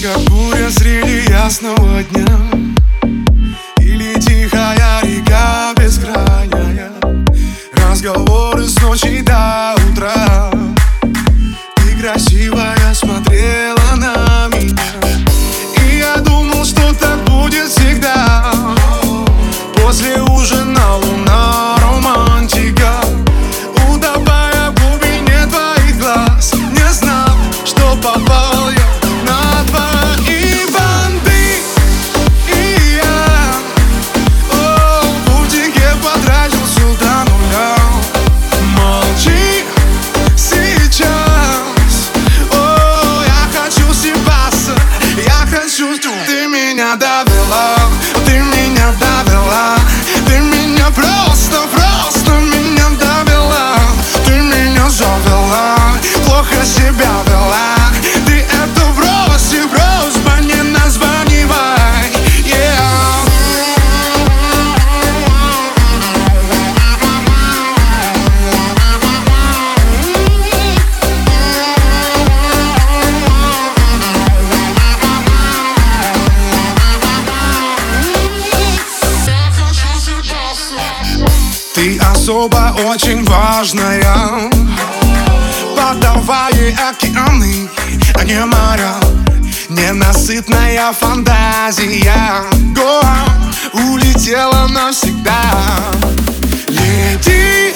Ты буря среди ясного дня. Или тихая река безкрайняя Разговоры с ночи до утра. Ты красивая особо очень важная. Подавай океаны, а не моря. Ненасытная фантазия. Гоа улетела навсегда. Лети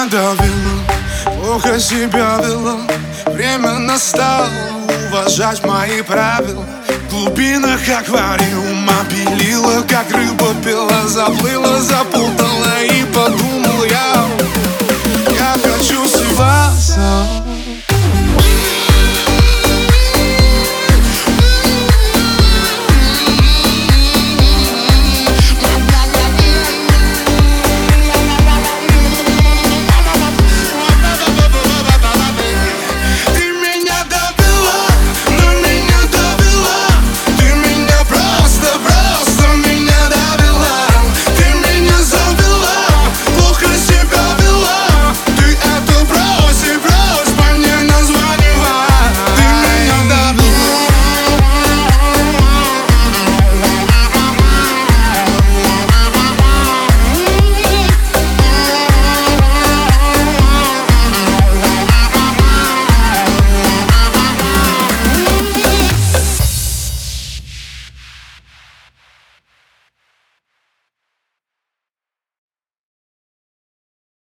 меня давило, плохо себя вело Время настало уважать мои правила. В глубинах аквариума белила, как рыба пила Заплыла, запутала и подумал я. Я хочу всего